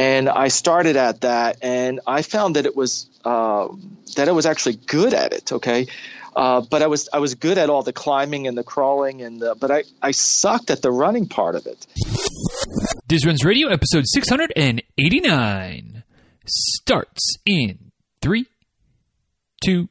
and I started at that, and I found that it was uh, that I was actually good at it. Okay, uh, but I was I was good at all the climbing and the crawling, and the, but I I sucked at the running part of it. Diz Runs Radio, episode six hundred and eighty nine, starts in three, two.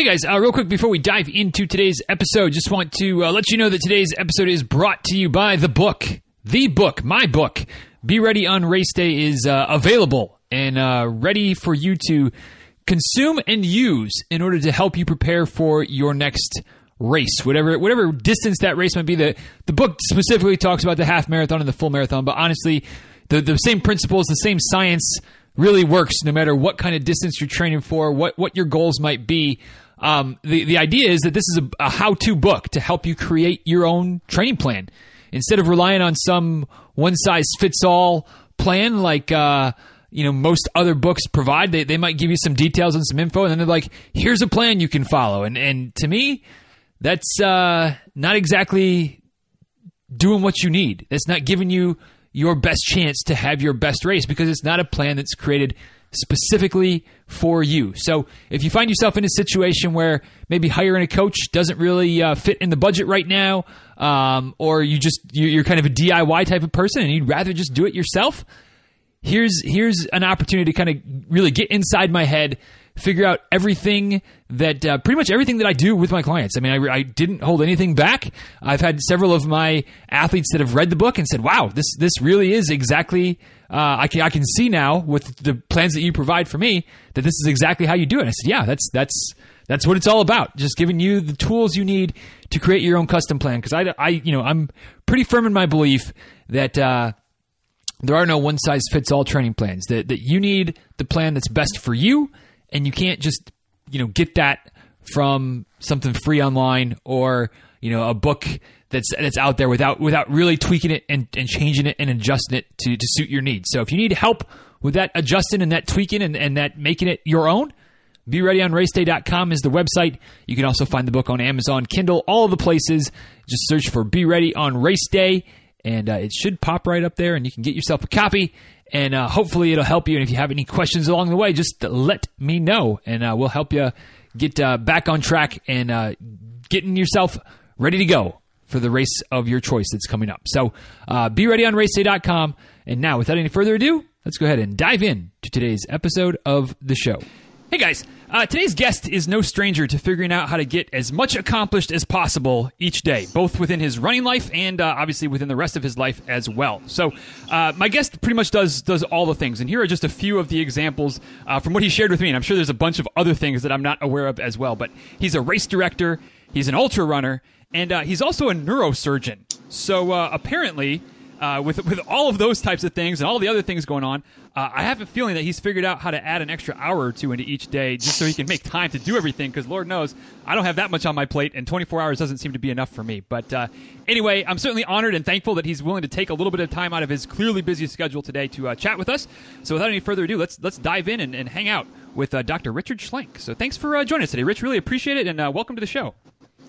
Hey guys, uh, real quick before we dive into today's episode, just want to uh, let you know that today's episode is brought to you by the book. The book, my book, Be Ready on Race Day, is uh, available and uh, ready for you to consume and use in order to help you prepare for your next race, whatever whatever distance that race might be. The the book specifically talks about the half marathon and the full marathon, but honestly, the the same principles, the same science really works no matter what kind of distance you're training for, what what your goals might be. Um, the the idea is that this is a, a how to book to help you create your own training plan instead of relying on some one size fits all plan like. Uh, you know most other books provide they, they might give you some details and some info and then they're like here's a plan you can follow and and to me that's uh, not exactly doing what you need that's not giving you your best chance to have your best race because it's not a plan that's created specifically for you. So if you find yourself in a situation where maybe hiring a coach doesn't really uh, fit in the budget right now, um, or you just you're kind of a DIY type of person and you'd rather just do it yourself, here's here's an opportunity to kind of really get inside my head figure out everything that uh, pretty much everything that I do with my clients. I mean, I, I, didn't hold anything back. I've had several of my athletes that have read the book and said, "Wow, this this really is exactly." Uh, I can I can see now with the plans that you provide for me that this is exactly how you do it. And I said, "Yeah, that's that's that's what it's all about. Just giving you the tools you need to create your own custom plan." Because I, I you know I'm pretty firm in my belief that. Uh, there are no one size fits all training plans. That that you need the plan that's best for you and you can't just you know get that from something free online or you know a book that's that's out there without without really tweaking it and, and changing it and adjusting it to, to suit your needs. So if you need help with that adjusting and that tweaking and, and that making it your own, be ready on raceday.com is the website. You can also find the book on Amazon, Kindle, all the places. Just search for Be Ready on Race Day and uh, it should pop right up there and you can get yourself a copy and uh, hopefully it'll help you. And if you have any questions along the way, just let me know, and uh, we'll help you get uh, back on track and uh, getting yourself ready to go for the race of your choice that's coming up. So uh, be ready on raceday.com. And now, without any further ado, let's go ahead and dive in to today's episode of the show. Hey guys, uh, today's guest is no stranger to figuring out how to get as much accomplished as possible each day, both within his running life and uh, obviously within the rest of his life as well. So, uh, my guest pretty much does does all the things, and here are just a few of the examples uh, from what he shared with me. And I'm sure there's a bunch of other things that I'm not aware of as well. But he's a race director, he's an ultra runner, and uh, he's also a neurosurgeon. So uh, apparently uh, with with all of those types of things and all the other things going on, uh, I have a feeling that he's figured out how to add an extra hour or two into each day just so he can make time to do everything. Because Lord knows I don't have that much on my plate, and 24 hours doesn't seem to be enough for me. But uh, anyway, I'm certainly honored and thankful that he's willing to take a little bit of time out of his clearly busy schedule today to uh, chat with us. So without any further ado, let's let's dive in and, and hang out with uh, Dr. Richard Schlenk. So thanks for uh, joining us today, Rich. Really appreciate it, and welcome to the show.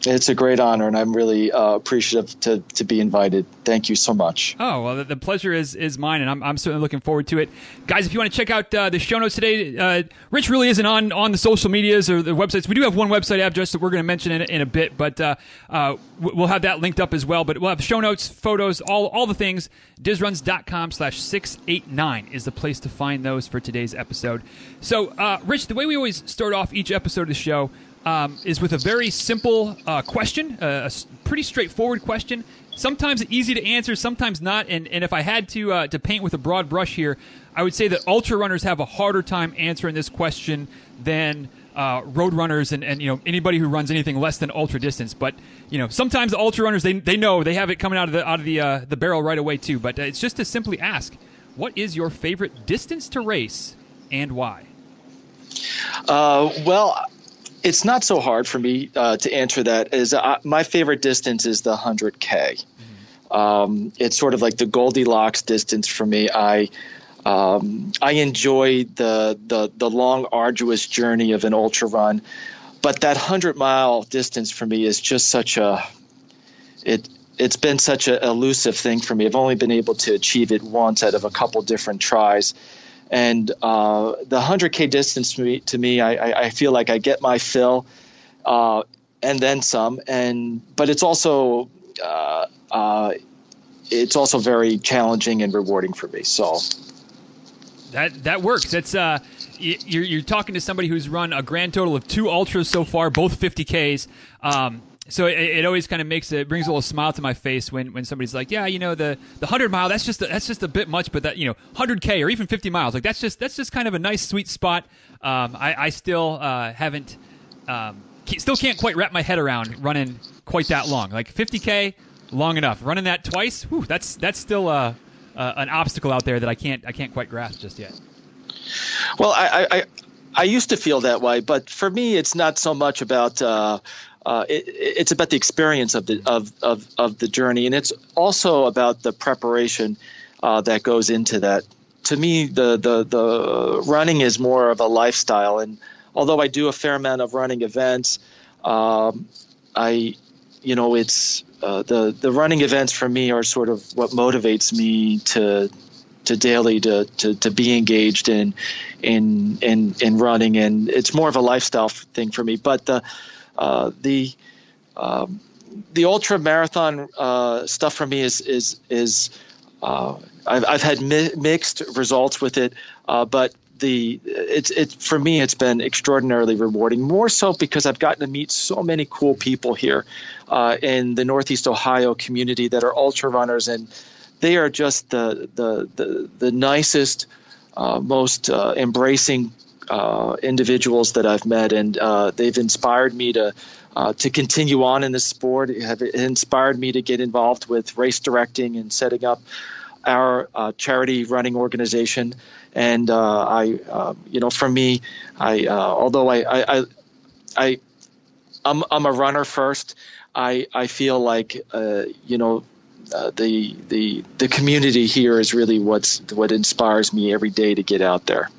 It's a great honor, and I'm really uh, appreciative to, to be invited. Thank you so much. Oh, well, the, the pleasure is, is mine, and I'm, I'm certainly looking forward to it. Guys, if you want to check out uh, the show notes today, uh, Rich really isn't on, on the social medias or the websites. We do have one website address that we're going to mention in, in a bit, but uh, uh, we'll have that linked up as well. But we'll have show notes, photos, all, all the things. Dizruns.com slash 689 is the place to find those for today's episode. So, uh, Rich, the way we always start off each episode of the show – um, is with a very simple uh, question, uh, a pretty straightforward question. Sometimes easy to answer, sometimes not. And, and if I had to uh, to paint with a broad brush here, I would say that ultra runners have a harder time answering this question than uh, road runners and, and you know anybody who runs anything less than ultra distance. But you know sometimes the ultra runners they, they know they have it coming out of the out of the uh, the barrel right away too. But uh, it's just to simply ask, what is your favorite distance to race and why? Uh, well, it's not so hard for me uh, to answer that. Is uh, my favorite distance is the 100k. Mm-hmm. Um, it's sort of like the Goldilocks distance for me. I um, I enjoy the, the the long, arduous journey of an ultra run, but that hundred mile distance for me is just such a it. It's been such an elusive thing for me. I've only been able to achieve it once out of a couple different tries, and uh, the 100k distance to me, to me I, I, feel like I get my fill, uh, and then some. And but it's also uh, uh it's also very challenging and rewarding for me. So that that works. That's uh, you're you're talking to somebody who's run a grand total of two ultras so far, both 50ks. Um, so it, it, always kind of makes it brings a little smile to my face when, when somebody's like, yeah, you know, the the hundred mile that's just a, that's just a bit much, but that you know, hundred k or even fifty miles, like that's just that's just kind of a nice sweet spot. Um, I, I still uh, haven't um, still can't quite wrap my head around running quite that long. Like fifty k, long enough. Running that twice, whew, that's that's still uh, uh, an obstacle out there that I can't I can't quite grasp just yet. Well, I, I I used to feel that way, but for me, it's not so much about. Uh, uh, it, it's about the experience of the of, of, of the journey, and it's also about the preparation uh, that goes into that. To me, the, the the running is more of a lifestyle, and although I do a fair amount of running events, um, I, you know, it's uh, the the running events for me are sort of what motivates me to to daily to, to, to be engaged in in in in running. And it's more of a lifestyle thing for me. But the uh, the um, the ultra marathon uh, stuff for me is is is uh, I've, I've had mi- mixed results with it uh, but the it's it for me it's been extraordinarily rewarding more so because I've gotten to meet so many cool people here uh, in the Northeast Ohio community that are ultra runners and they are just the the the, the nicest most embracing uh, individuals that I've met and uh, they've inspired me to uh, to continue on in this sport have inspired me to get involved with race directing and setting up our uh, charity running organization. And uh, I, uh, you know, for me, I uh, although I, I, I, I I'm, I'm a runner first. I, I feel like uh, you know uh, the the the community here is really what's what inspires me every day to get out there.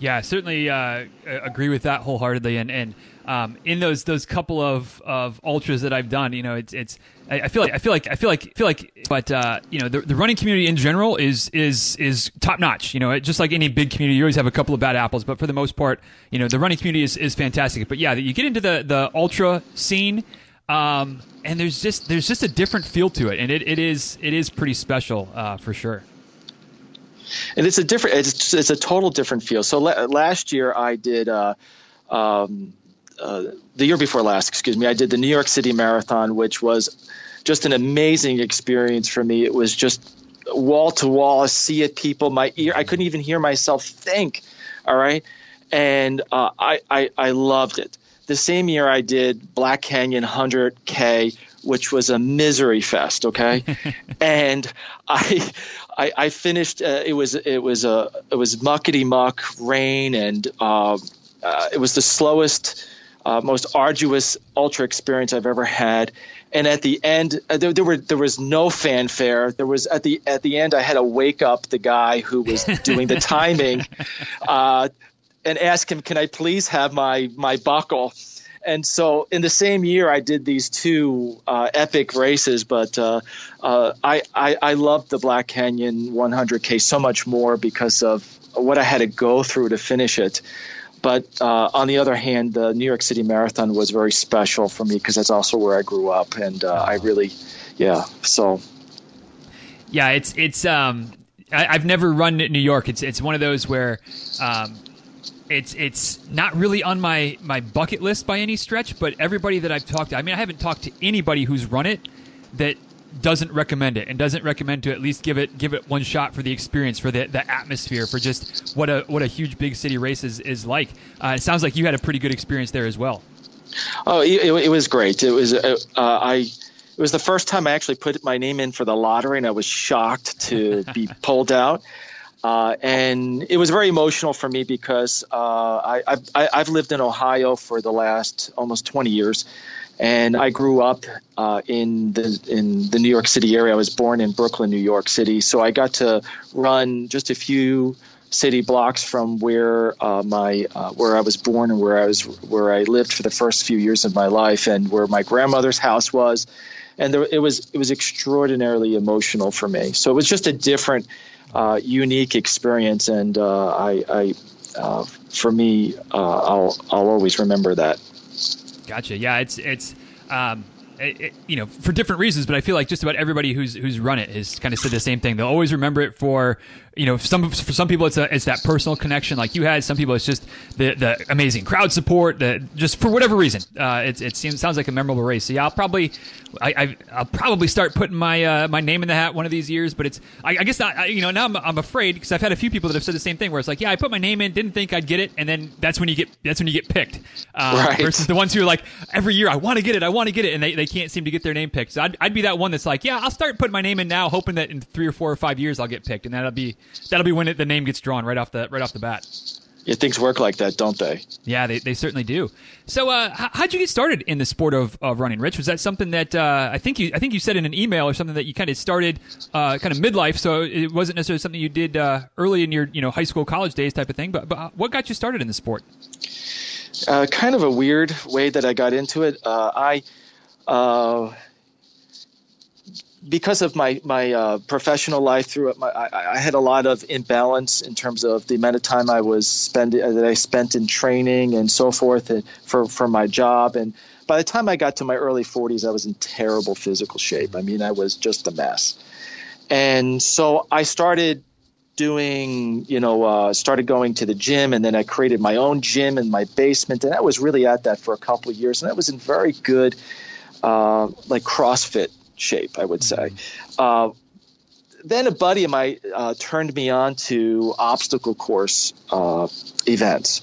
Yeah, I certainly uh, agree with that wholeheartedly. And, and um, in those those couple of, of ultras that I've done, you know, it's it's I, feel like I feel like I feel like feel like, but uh, you know, the, the running community in general is is is top notch. You know, just like any big community, you always have a couple of bad apples, but for the most part, you know, the running community is, is fantastic. But yeah, you get into the the ultra scene. Um, and there's just there's just a different feel to it, and it, it is it is pretty special uh, for sure and it's a different it's, it's a total different feel. So la- last year i did uh, um, uh, the year before last excuse me i did the new york city marathon which was just an amazing experience for me. It was just wall to wall see it people my ear i couldn't even hear myself think all right? And uh, I, I i loved it. The same year i did black canyon 100k which was a misery fest. Okay, and I, I, I finished. Uh, it was it was a it was muckety muck rain, and uh, uh, it was the slowest, uh, most arduous ultra experience I've ever had. And at the end, uh, there, there, were there was no fanfare. There was at the at the end, I had to wake up the guy who was doing the timing, uh, and ask him, "Can I please have my my buckle?" And so in the same year I did these two uh, epic races, but uh, uh, I, I, I loved the Black Canyon 100K so much more because of what I had to go through to finish it. But uh, on the other hand, the New York City Marathon was very special for me because that's also where I grew up, and uh, I really, yeah. So, yeah, it's it's um, I, have never run New York. It's it's one of those where um, it's it's not really on my my bucket list by any stretch. But everybody that I've talked to, I mean, I haven't talked to anybody who's run it that doesn't recommend it and doesn't recommend to at least give it give it one shot for the experience for the, the atmosphere for just what a what a huge big city race is, is like. Uh, it sounds like you had a pretty good experience there as well. Oh it, it was great. It was uh, i it was the first time i actually put my name in for the lottery and i was shocked to be pulled out uh, and it was very emotional for me because uh, I, I, I've lived in Ohio for the last almost 20 years, and I grew up uh, in the in the New York City area. I was born in Brooklyn, New York City, so I got to run just a few city blocks from where uh, my uh, where I was born and where I was where I lived for the first few years of my life, and where my grandmother's house was, and there, it was it was extraordinarily emotional for me. So it was just a different, uh, unique experience, and uh, I, I uh, for me, I'll I'll always remember that. Gotcha. Yeah, it's it's um, it, it, you know for different reasons, but I feel like just about everybody who's who's run it has kind of said the same thing. They'll always remember it for you know some for some people it's a, it's that personal connection like you had. Some people it's just the the amazing crowd support. The just for whatever reason, uh, it it seems sounds like a memorable race. So yeah, I'll probably I, I will probably start putting my uh, my name in the hat one of these years. But it's I, I guess not. I, you know now I'm, I'm afraid because I've had a few people that have said the same thing where it's like yeah I put my name in, didn't think I'd get it, and then that's when you get that's when you get picked. Uh, right. Versus the ones who are like every year I want to get it, I want to get it, and they, they can't seem to get their name picked. So I'd, I'd be that one that's like yeah I'll start putting my name in now, hoping that in three or four or five years I'll get picked, and that'll be that'll be when it, the name gets drawn right off the right off the bat. Yeah, things work like that, don't they? Yeah, they, they certainly do. So, uh, how'd you get started in the sport of, of running, Rich? Was that something that uh, I think you I think you said in an email or something that you kind of started uh, kind of midlife? So it wasn't necessarily something you did uh, early in your you know high school college days type of thing. But, but what got you started in the sport? Uh, kind of a weird way that I got into it. Uh, I because of my my uh, professional life through my I, I, had a lot of imbalance in terms of the amount of time I was spending uh, that I spent in training and so forth and for for my job. And by the time I got to my early 40s I was in terrible physical shape. I mean I was just a mess. And so I started doing you know uh, started going to the gym and then I created my own gym in my basement. And I was really at that for a couple of years and I was in very good uh, like CrossFit shape, I would say. Uh, then a buddy of mine uh, turned me on to obstacle course uh, events,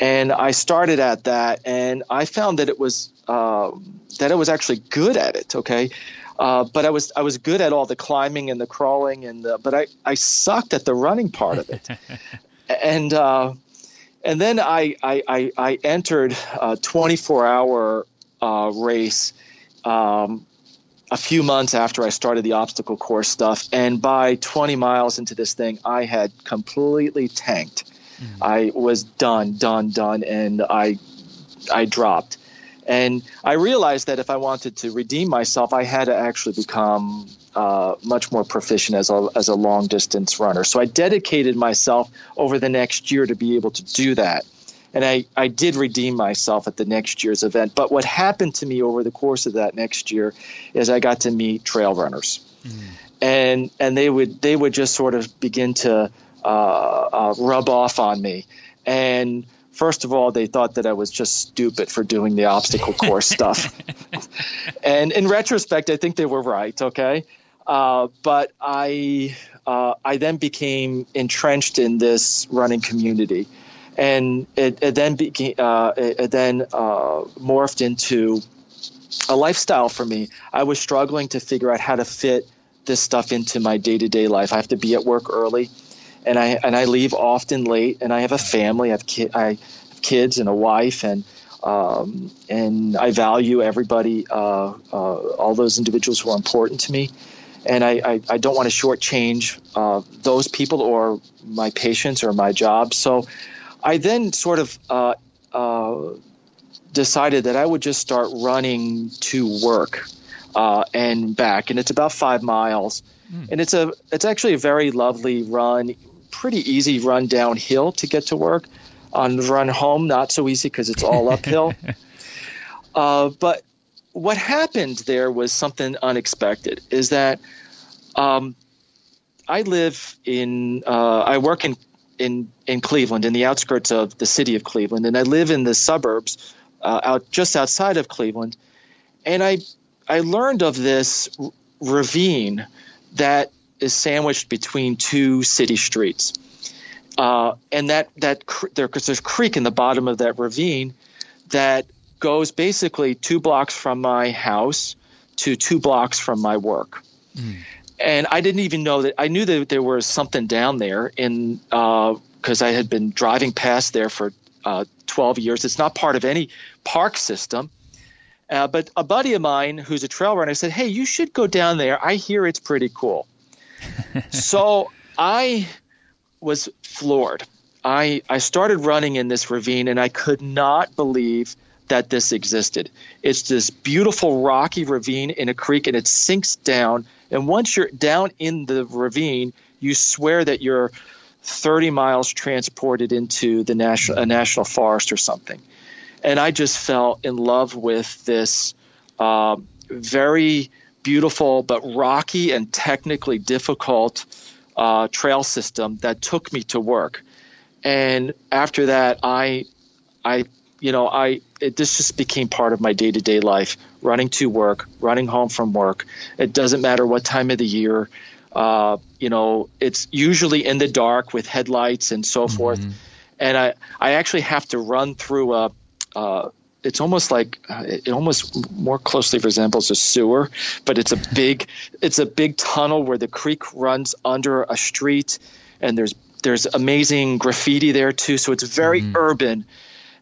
and I started at that, and I found that it was uh, that I was actually good at it. Okay. Uh, but I was I was good at all the climbing and the crawling and the, but I, I sucked at the running part of it, and uh, and then I I, I, entered a 24 hour race um, a few months after I started the obstacle course stuff, and by 20 miles into this thing, I had completely tanked. Mm-hmm. I was done, done, done, and I, I dropped. And I realized that if I wanted to redeem myself, I had to actually become uh, much more proficient as a, as a long distance runner. So I dedicated myself over the next year to be able to do that and I, I did redeem myself at the next year's event. But what happened to me over the course of that next year is I got to meet trail runners, mm. and and they would they would just sort of begin to uh, uh, rub off on me, and first of all, they thought that I was just stupid for doing the obstacle course stuff, and in retrospect, I think they were right. Okay. Uh, but I uh, I then became entrenched in this running community, and it, it then became uh, it, it, then uh, morphed into a lifestyle for me. I was struggling to figure out how to fit this stuff into my day to day life. I have to be at work early, and I and I leave often late, and I have a family. I have, ki- I have kids and a wife, and um, and I value everybody, uh, uh all those individuals who are important to me. And I, I, I don't want to shortchange uh, those people or my patients or my job. So I then sort of uh, uh, decided that I would just start running to work uh, and back, and it's about five miles, mm. and it's a it's actually a very lovely run, pretty easy run downhill to get to work. On the run home, not so easy because it's all uphill. Uh, but what happened there was something unexpected. Is that um, I live in, uh, I work in in in Cleveland, in the outskirts of the city of Cleveland, and I live in the suburbs uh, out just outside of Cleveland, and I I learned of this ravine that is sandwiched between two city streets, uh, and that that there, there's a creek in the bottom of that ravine that goes basically two blocks from my house to two blocks from my work. Mm and I didn't even know that. I knew that there was something down there, in because uh, I had been driving past there for uh, 12 years. It's not part of any park system. Uh, but a buddy of mine who's a trail runner said, "Hey, you should go down there. I hear it's pretty cool." so I was floored. I I started running in this ravine, and I could not believe that this existed. It's this beautiful rocky ravine in a creek, and it sinks down. And once you're down in the ravine, you swear that you're 30 miles transported into the national a national forest or something. And I just fell in love with this uh, very beautiful but rocky and technically difficult uh, trail system that took me to work. And after that, I I you know, I it, this just became part of my day to day life. Running to work, running home from work. It doesn't matter what time of the year. Uh, you know, it's usually in the dark with headlights and so mm-hmm. forth. And I I actually have to run through a. Uh, it's almost like uh, it almost more closely resembles a sewer, but it's a big it's a big tunnel where the creek runs under a street, and there's there's amazing graffiti there too. So it's very mm-hmm. urban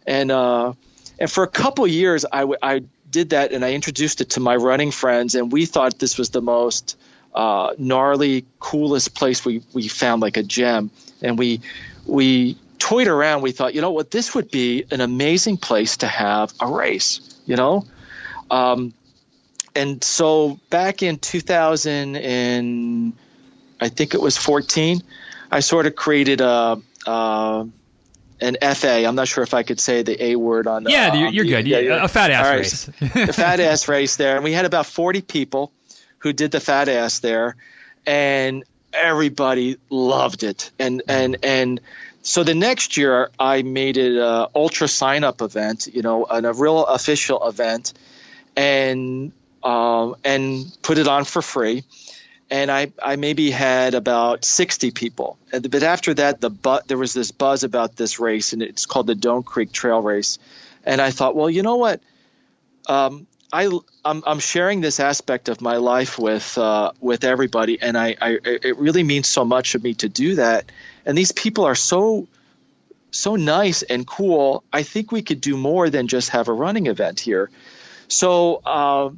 and uh, and for a couple years I, w- I did that and I introduced it to my running friends and we thought this was the most uh, gnarly coolest place we we found like a gem and we we toyed around. We thought you know what? This would be an amazing place to have a race you know? Um, and so back in 2000 and I think it was 14 I sort of created a, a an FA. I'm not sure if I could say the A word on. Yeah, uh, you're, good. Yeah, a fat ass right. race. the fat ass race there, and we had about 40 people who did the fat ass there, and everybody loved it. And and and so the next year I made it a UltraSignup event, you know, an, a real official event, and um, and put it on for free and I, I maybe had about 60 people. But after that, the bu- there was this buzz about this race, and it's called the Doan Creek Trail Race. And I thought, well, you know what? Um, I, I'm, I'm, sharing this aspect of my life with uh, with everybody, and I, I, it really means so much to me to do that. And these people are so so nice and cool. I think we could do more than just have a running event here. So uh,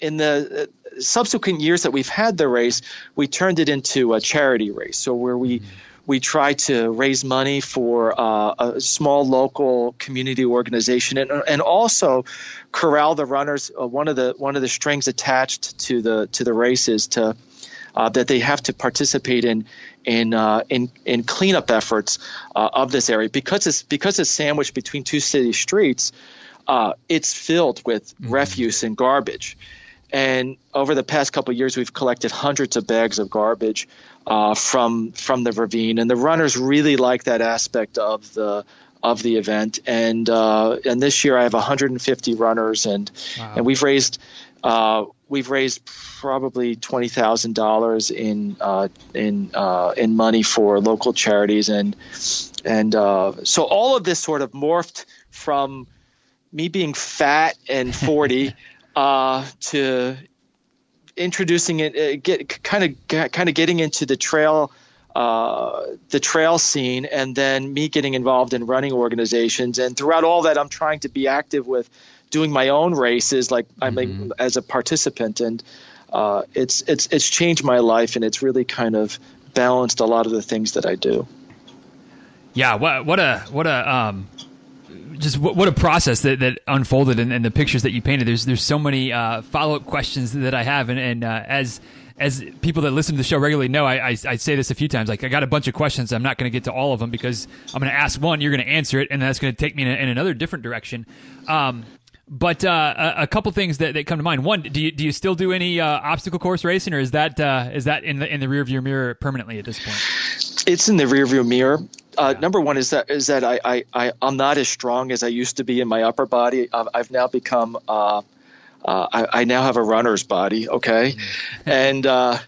in the subsequent years that we've had the race, we turned it into a charity race. So where we mm-hmm. we try to raise money for uh, a small local community organization and, and also corral the runners. Uh, one of the one of the strings attached to the to the race is to uh, that they have to participate in in uh, in, in cleanup efforts uh, of this area because it's because it's sandwiched between two city streets. Uh, it's filled with mm-hmm. refuse and garbage, and over the past couple years, we've collected hundreds of bags of garbage uh, from from the ravine, and the runners really like that aspect of the of the event. And uh, and this year, I have 150 runners, and wow. and we've raised uh, we've raised probably twenty thousand dollars in uh, in uh, in money for local charities, and and uh, so all of this sort of morphed from me being fat and 40 uh, to introducing it, uh, get kind of kind of getting into the trail. Uh, the trail scene, and then me getting involved in running organizations, and throughout all that, I'm trying to be active with doing my own races, like I'm mm-hmm. as a participant, and uh, it's it's it's changed my life, and it's really kind of balanced a lot of the things that I do. Yeah, what what a what a um, just what, a process that, that unfolded and, and, the pictures that you painted. There's there's so many uh, follow up questions that I have, and, and uh, as as people that listen to the show regularly know, I, I, I, say this a few times. Like I got a bunch of questions. I'm not going to get to all of them because I'm going to ask one, you're going to answer it, and that's going to take me in, a, in, another different direction. Um, but uh, a, a, couple things that, that come to mind. One, do you do you still do any uh, obstacle course racing, or is that uh, is that in the in the rearview mirror permanently at this point? It's in the rearview mirror. Uh, number one is that is that I, I, I am not as strong as I used to be in my upper body. I've, I've now become uh, uh, I, I, now have a runner's body. Okay, mm-hmm. and uh,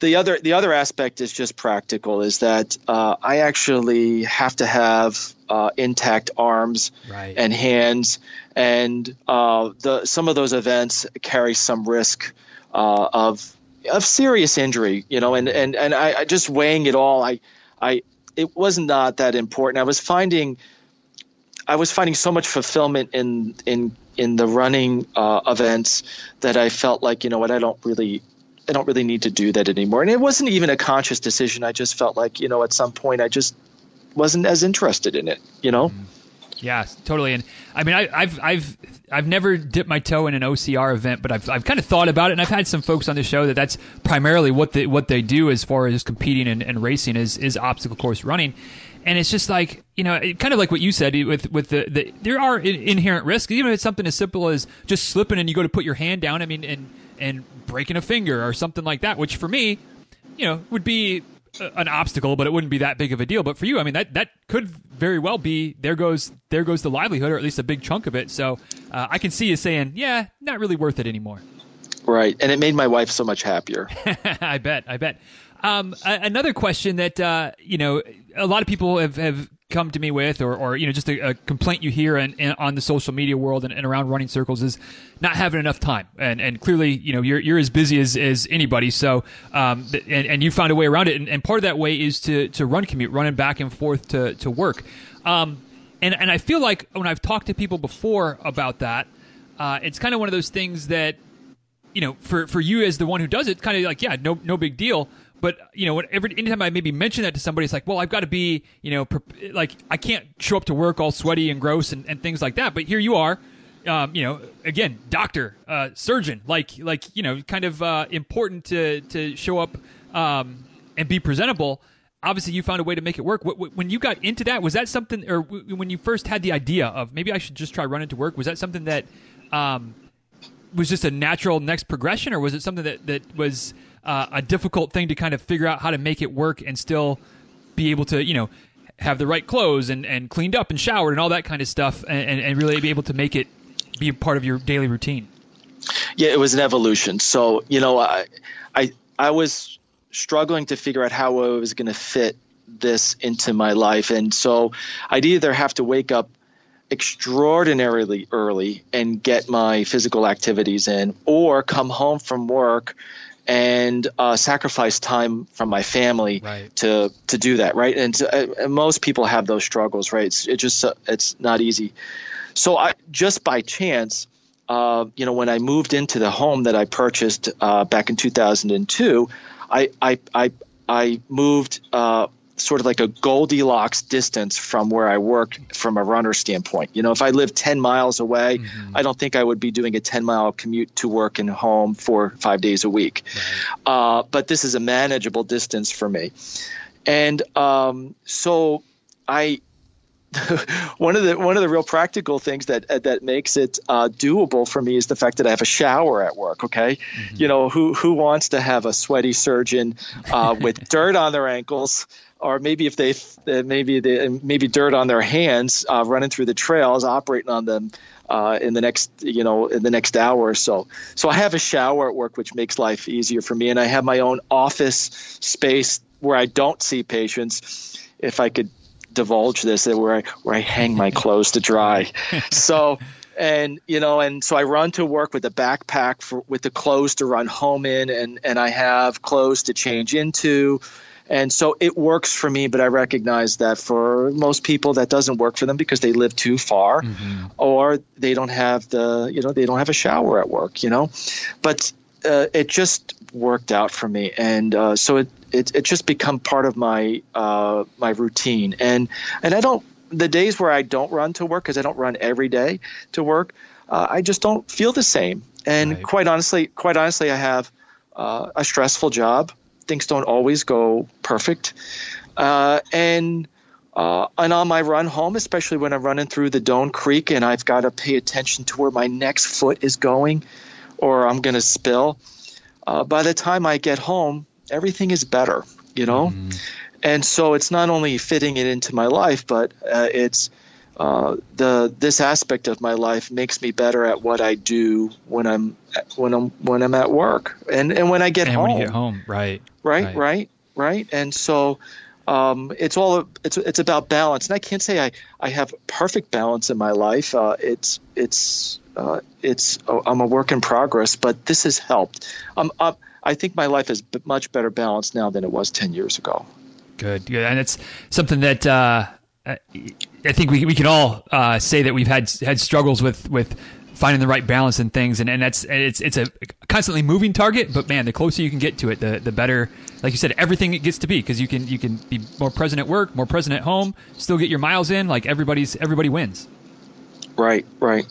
the other the other aspect is just practical. Is that uh, I actually have to have uh, intact arms right. and hands, and the some of those events carry some risk of of serious injury. You know, and and and I, I just weighing it all. I I it was not that important. I was finding I was finding so much fulfillment in in in the running uh, events that I felt like you know what I don't really I don't really need to do that anymore. And it wasn't even a conscious decision. I just felt like you know at some point I just wasn't as interested in it. You know. Mm-hmm. Yeah, totally. And I mean, I, have I've I've never dipped my toe in an OCR event, but I've I've kind of thought about it, and I've had some folks on the show that that's primarily what they what they do as far as competing and, and racing is is obstacle course running. And it's just like you know, kind of like what you said with with the, the there are inherent risks, even if it's something as simple as just slipping and you go to put your hand down. I mean, and and breaking a finger or something like that, which for me, you know, would be an obstacle, but it wouldn't be that big of a deal. But for you, I mean, that that could very well be there goes there goes the livelihood, or at least a big chunk of it. So uh, I can see you saying, yeah, not really worth it anymore. Right, and it made my wife so much happier. I bet. I bet. Um, another question that uh, you know a lot of people have, have come to me with, or, or you know, just a, a complaint you hear in, in, on the social media world and, and, around running circles is not having enough time. And and clearly, you know, you're you're as busy as, as anybody. So, um, and, and you found a way around it. And, and part of that way is to to run commute, running back and forth to to work. Um, and and I feel like when I've talked to people before about that, uh, it's kind of one of those things that, you know, for for you as the one who does it, kind of like yeah, no no big deal but you know, anytime I maybe mention that to somebody, it's like, well, I've got to be, you know, like I can't show up to work all sweaty and gross and, and things like that. But here you are, um, you know, again, doctor, uh, surgeon, like like you know, kind of uh, important to to show up um, and be presentable. Obviously, you found a way to make it work. When you got into that, was that something, or when you first had the idea of maybe I should just try running to work? Was that something that um, was just a natural next progression, or was it something that that was uh, a difficult thing to kind of figure out how to make it work and still be able to, you know, have the right clothes and, and cleaned up and showered and all that kind of stuff and, and really be able to make it be a part of your daily routine. Yeah, it was an evolution. So, you know, I, I, I was struggling to figure out how I was going to fit this into my life. And so I'd either have to wake up extraordinarily early and get my physical activities in or come home from work and uh, sacrifice time from my family right. to to do that, right? And, to, uh, most people have those struggles, right? It's it just uh, it's not easy. So I just by chance, uh, you know, when I moved into the home that I purchased uh, back in 2002, I I I, I moved uh, sort of like a Goldilocks distance from where I work from a runner standpoint. You know, if I lived 10 miles away, mm-hmm. I don't think I would be doing a 10 mile commute to work and home for five days a week. Right. Uh, but this is a manageable distance for me. And um, so I. one of the one of the real practical things that uh, that makes it uh, doable for me is the fact that I have a shower at work. Okay, mm-hmm. you know who who wants to have a sweaty surgeon uh, with dirt on their ankles, or maybe if they maybe they, maybe dirt on their hands uh, running through the trails, operating on them uh, in the next you know in the next hour or so. So I have a shower at work, which makes life easier for me, and I have my own office space where I don't see patients. If I could divulge this, where I where I hang my clothes to dry. So and you know and so i run to work with a backpack for, with the clothes to run home in and and i have clothes to change into and so it works for me, but I recognize that for most people that doesn't work for them because they live too far mm-hmm. or they don't have the, you know, they don't have a shower at work, you know. But uh, it just worked out for me. And uh, so it, it, it just become part of my, uh, my routine. And, and I don't, the days where I don't run to work, because I don't run every day to work, uh, I just don't feel the same. And right. quite honestly, quite honestly, I have uh, a stressful job things don't always go perfect. Uh, and uh, and on my run home, especially when I'm running through the Doan Creek and I've got to pay attention to where my next foot is going or I'm going to spill, uh, by the time I get home, everything is better, you know? Mm-hmm. and so it's not only fitting it into my life, but uh, it's uh, the this aspect of my life makes me better at what I do when I'm when I'm when I'm at work and and when I get and home. When you get home, right, right, right, right, right. And so um, it's all it's it's about balance. And I can't say I I have perfect balance in my life. Uh, it's it's uh, it's oh, I'm a work in progress, but this has helped. Um, uh, I think my life is much better balanced now than it was ten years ago. Good, good, and it's something that uh, I think we we can all uh, say that we've had had struggles with with finding the right balance in things, and, and that's it's it's a constantly moving target. But man, the closer you can get to it, the the better. Like you said, everything it gets to be because you can you can be more present at work, more present at home, still get your miles in. Like everybody's everybody wins. Right, right.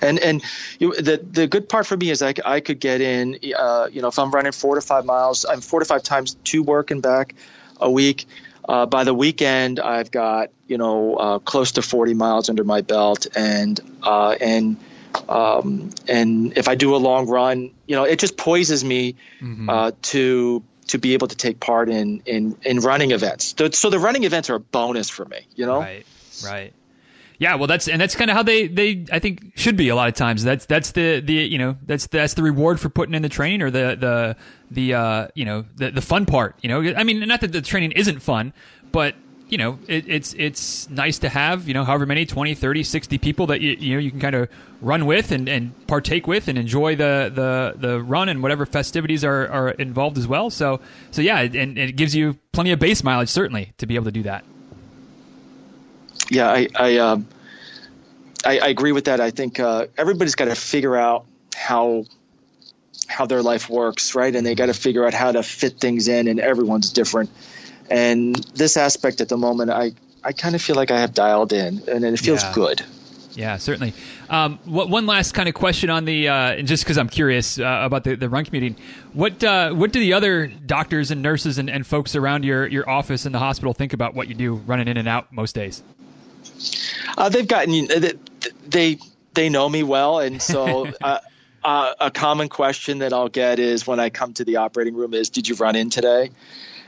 And and you, the the good part for me is I, I could get in. Uh, you know, if I'm running four to five miles, I'm four to five times to work and back a week. Uh, by the weekend, I've got you know uh, close to 40 miles under my belt, and uh, and um, and if I do a long run, you know, it just poises me mm-hmm. Uh, to to be able to take part in in in running events. So the running events are a bonus for me. You know, right, right. Yeah, well, that's and that's kind of how they they I think should be a lot of times. That's that's the the you know that's that's the reward for putting in the training or the the the uh you know the the fun part. You know, I mean, not that the training isn't fun, but you know it, it's it's nice to have you know however many 20 30 60 people that you, you know you can kind of run with and, and partake with and enjoy the, the the run and whatever festivities are, are involved as well so so yeah and, it gives you plenty of base mileage certainly to be able to do that yeah, I I, um, I, I agree with that. I think uh, everybody's got to figure out how how their life works, right? And they got to figure out how to fit things in, and everyone's different. And this aspect at the moment, I I kind of feel like I have dialed in, and it feels yeah. good. Yeah, certainly. Um, what, one last kind of question on the, uh, just because I'm curious uh, about the, the run commuting, what uh, what do the other doctors and nurses and, and folks around your, your office in the hospital think about what you do running in and out most days? Uh, they've gotten they they know me well, and so uh, uh, a common question that I'll get is when I come to the operating room is, "Did you run in today?"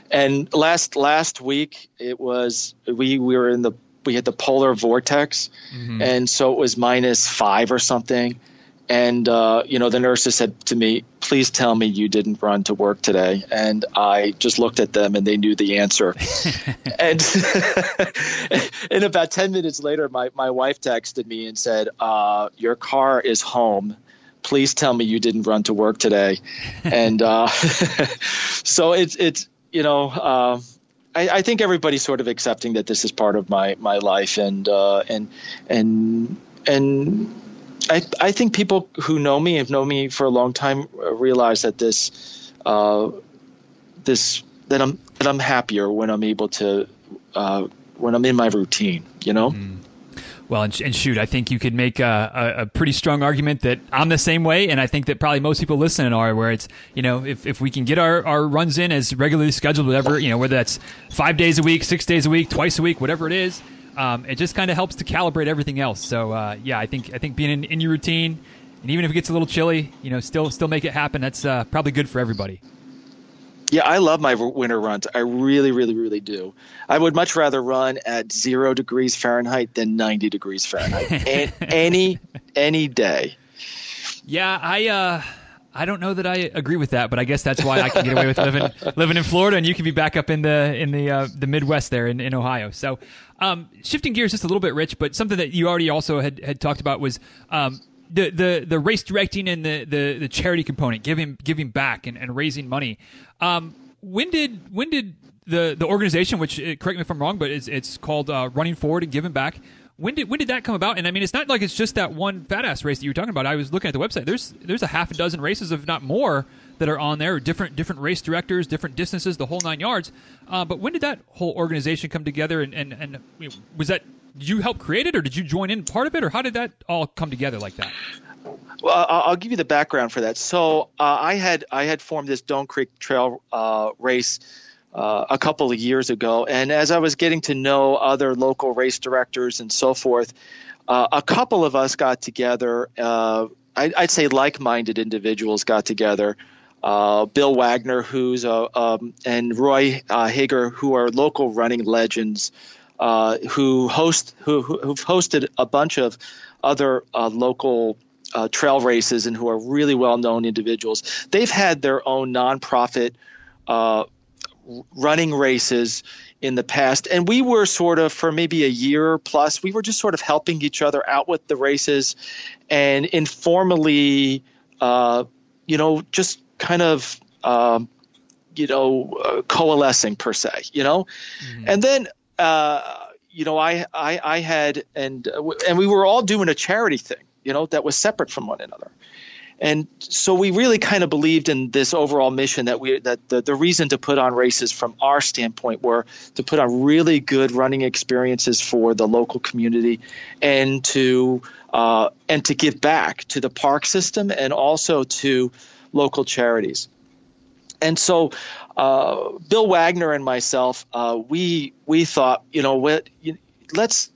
And last last week it was we we were in the we had the polar vortex, mm-hmm. and so it was minus five or something and uh, you know the nurses said to me please tell me you didn't run to work today. And i just looked at them and they knew the answer. And and about 10 minutes later my, my wife texted me and said uh, your car is home. Please tell me you didn't run to work today. And uh, so it's it's you know uh, I, I, think everybody's sort of accepting that this is part of my my life and uh, and and and I, I think people who know me have known me for a long time uh, realize that this uh, this that I'm that I'm happier when I'm able to uh, when I'm in my routine. You know. Mm. Well, and, and, shoot, I think you could make a, a, a, pretty strong argument that I'm the same way, and I think that probably most people listening are. Where it's you know if, if we can get our, our runs in as regularly scheduled, whatever you know, whether that's five days a week, six days a week, twice a week, whatever it is, um, it just kind of helps to calibrate everything else. So uh, yeah, I think I think being in, in, your routine, and even if it gets a little chilly, you know, still still make it happen. That's uh, probably good for everybody. Yeah, I love my winter runs. I really, really, really do. I would much rather run at zero degrees Fahrenheit than ninety degrees Fahrenheit any any day. Yeah, I. Uh, I don't know that I agree with that, but I guess that's why I can get away with living living in Florida, and you can be back up in the in the uh, the Midwest there in, in Ohio. So, um, shifting gears just a little bit, Rich, but something that you already also had, had talked about was um, the, the the race directing and the, the, the charity component, giving giving back and, and raising money. Um, when did when did the the organization, which uh, correct me if I'm wrong, but it's it's called uh, Running Forward and Giving Back. When did when did that come about? And I mean, it's not like it's just that one fat ass race that you were talking about. I was looking at the website. There's there's a half a dozen races, if not more, that are on there. Different different race directors, different distances, the whole nine yards. Uh, but when did that whole organization come together? And and, and was that did you help create it, or did you join in part of it, or how did that all come together like that? Well, I'll give you the background for that. So uh, I had I had formed this Doan Creek Trail uh, race uh, a couple of years ago. And as I was getting to know other local race directors and so forth, uh, a couple of us got together. Uh, I, would say like minded individuals got together uh, Bill Wagner, who's a, um, and Roy uh, Hager, who are local running legends, uh, who host who, who've hosted a bunch of other uh, local uh, trail races and who are really well known individuals. They've had their own nonprofit uh, running races in the past, and we were sort of for maybe a year plus, we were just sort of helping each other out with the races and informally, uh, you know, just kind of. Um, you know, uh, coalescing per se, you know, mm-hmm. and then uh, you know, I, I, I had, and and we were all doing a charity thing, you know, that was separate from one another. And so we really kind of believed in this overall mission that we that the, the reason to put on races from our standpoint were to put on really good running experiences for the local community and to uh, and to give back to the park system and also to local charities. And so uh, Bill Wagner and myself, uh, we we thought, you know, what, let's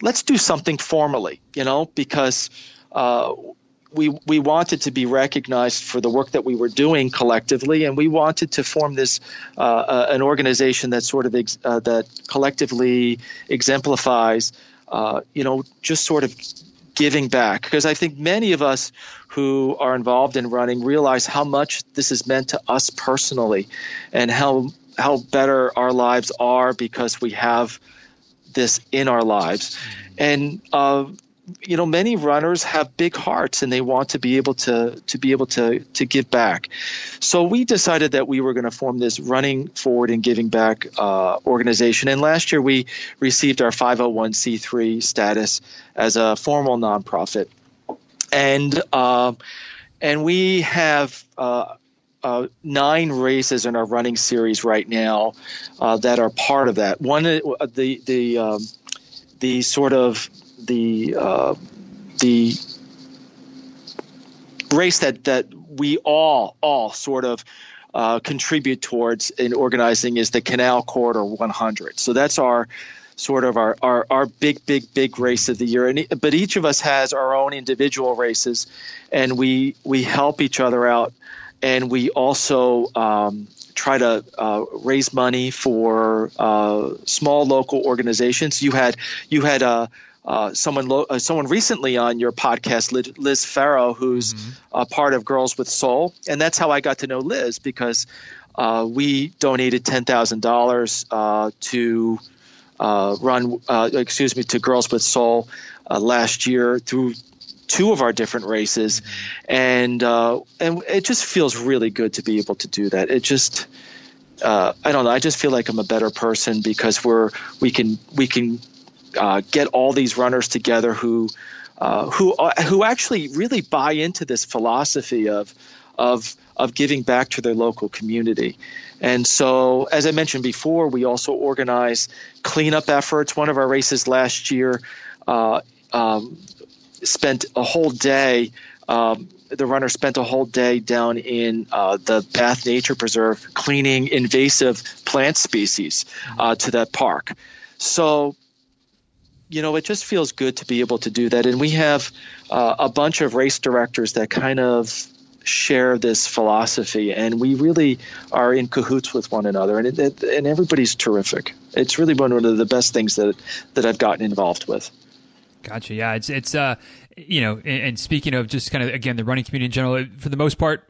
let's do something formally, you know, because uh, we we wanted to be recognized for the work that we were doing collectively, and we wanted to form this uh, uh, an organization that sort of ex- uh, that collectively exemplifies, uh, you know, just sort of giving back. Because I think many of us who are involved in running realize how much this has meant to us personally, and how how better our lives are because we have this in our lives, and uh, you know many runners have big hearts and they want to be able to to be able to to give back. So we decided that we were going to form this running forward and giving back uh, organization. And last year we received our 501c3 status as a formal nonprofit. And uh, and we have uh, uh, nine races in our running series right now uh, that are part of that. One, uh, the the um, the sort of the uh, the race that that we all all sort of uh, contribute towards in organizing is the Canal Corridor 100. So that's our sort of our, our, our big, big, big race of the year. And, but each of us has our own individual races, and we we help each other out, and we also um, try to uh, raise money for uh, small local organizations. You had you had a uh, uh, someone lo- uh, someone recently on your podcast, Liz, Liz Ferro, who's mm-hmm. a part of Girls with Sole, and that's how I got to know Liz because uh, we donated ten thousand uh, dollars to uh, run, uh, excuse me, to Girls with Sole last year through two of our different races, mm-hmm. and and it just feels really good to be able to do that. It just uh, I don't know. I just feel like I'm a better person because we're we can we can uh, get all these runners together who uh, who uh, who actually really buy into this philosophy of of of giving back to their local community. And so, as I mentioned before, we also organize cleanup efforts. One of our races last year uh, um, spent a whole day. Um, the runner spent a whole day down in uh, the Bath Nature Preserve cleaning invasive plant species uh, to that park. So you know, it just feels good to be able to do that. And we have uh, a bunch of race directors that kind of share this philosophy, and we really are in cahoots with one another. And it, it, and everybody's terrific. It's really been one of the best things that that I've gotten involved with. Gotcha. Yeah, it's it's uh, you know, and, and speaking of just kind of again the running community in general, for the most part,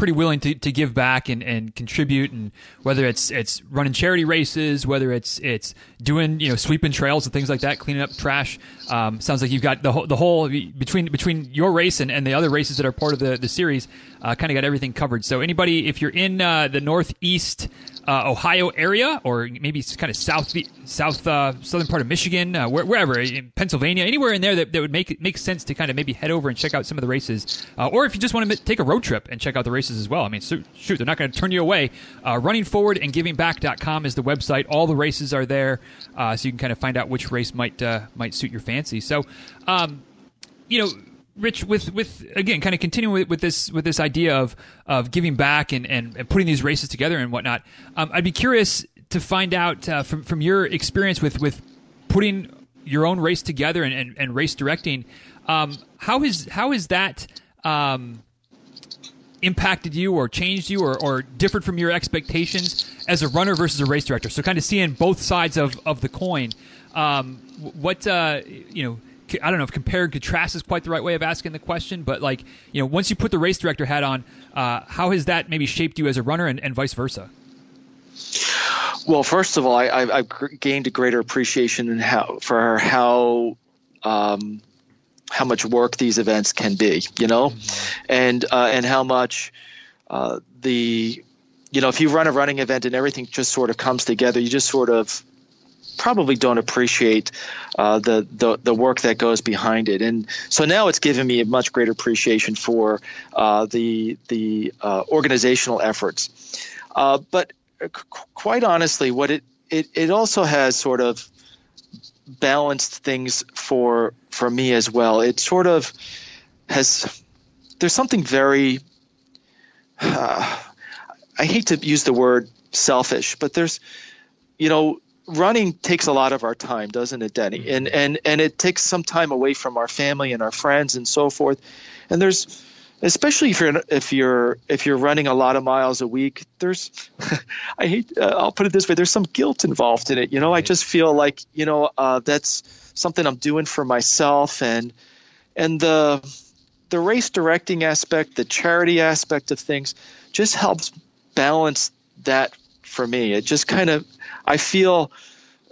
pretty willing to, to give back and, and contribute and whether it's it's running charity races whether it's it's doing you know sweeping trails and things like that cleaning up trash. Um, sounds like you've got the whole, the whole between between your race and, and the other races that are part of the, the series uh, kind of got everything covered. So anybody if you're in uh, the northeast uh, Ohio area, or maybe kind of south south uh, southern part of Michigan, uh, wherever, in Pennsylvania, anywhere in there that, that would make make sense to kind of maybe head over and check out some of the races, uh, or if you just want to take a road trip and check out the races as well. I mean, shoot, they're not going to turn you away. Uh, running forward and givingback.com is the website. All the races are there, uh, so you can kind of find out which race might might suit your fancy. So, um, you know Rich, with with again, kind of continuing with, with, this with this idea of of giving back and, and, and putting these races together and whatnot, um, I'd be curious to find out uh, from from your experience with with putting your own race together and, and, and race directing. Um, how is how is that? Um, impacted you or changed you or, or differed from your expectations as a runner versus a race director? So kind of seeing both sides of, of the coin. Um, what uh, you know, I don't know if compare and contrast is quite the right way of asking the question, but like you know, once you put the race director hat on, uh, how has that maybe shaped you as a runner and, and vice versa? Well, first of all, I, have gained a greater appreciation how for how um, how much work these events can be, you know, mm-hmm. and uh, and how much uh, the you know if you run a running event and everything just sort of comes together, you just sort of probably don't appreciate uh, the, the, the work that goes behind it. And so now it's given me a much greater appreciation for uh, the the uh, organizational efforts. Uh, but quite honestly, what it, it it also has sort of balanced things for for me as well. It sort of has there's something very uh, I hate to use the word selfish, but there's you know running takes a lot of our time, doesn't it, Denny? Mm-hmm. And and and it takes some time away from our family and our friends and so forth. And there's especially if you're if you're if you're running a lot of miles a week there's i hate uh, i'll put it this way there's some guilt involved in it you know? I just feel like you know uh, that's something i'm doing for myself and and the the race directing aspect the charity aspect of things just helps balance that for me. It just kind of i feel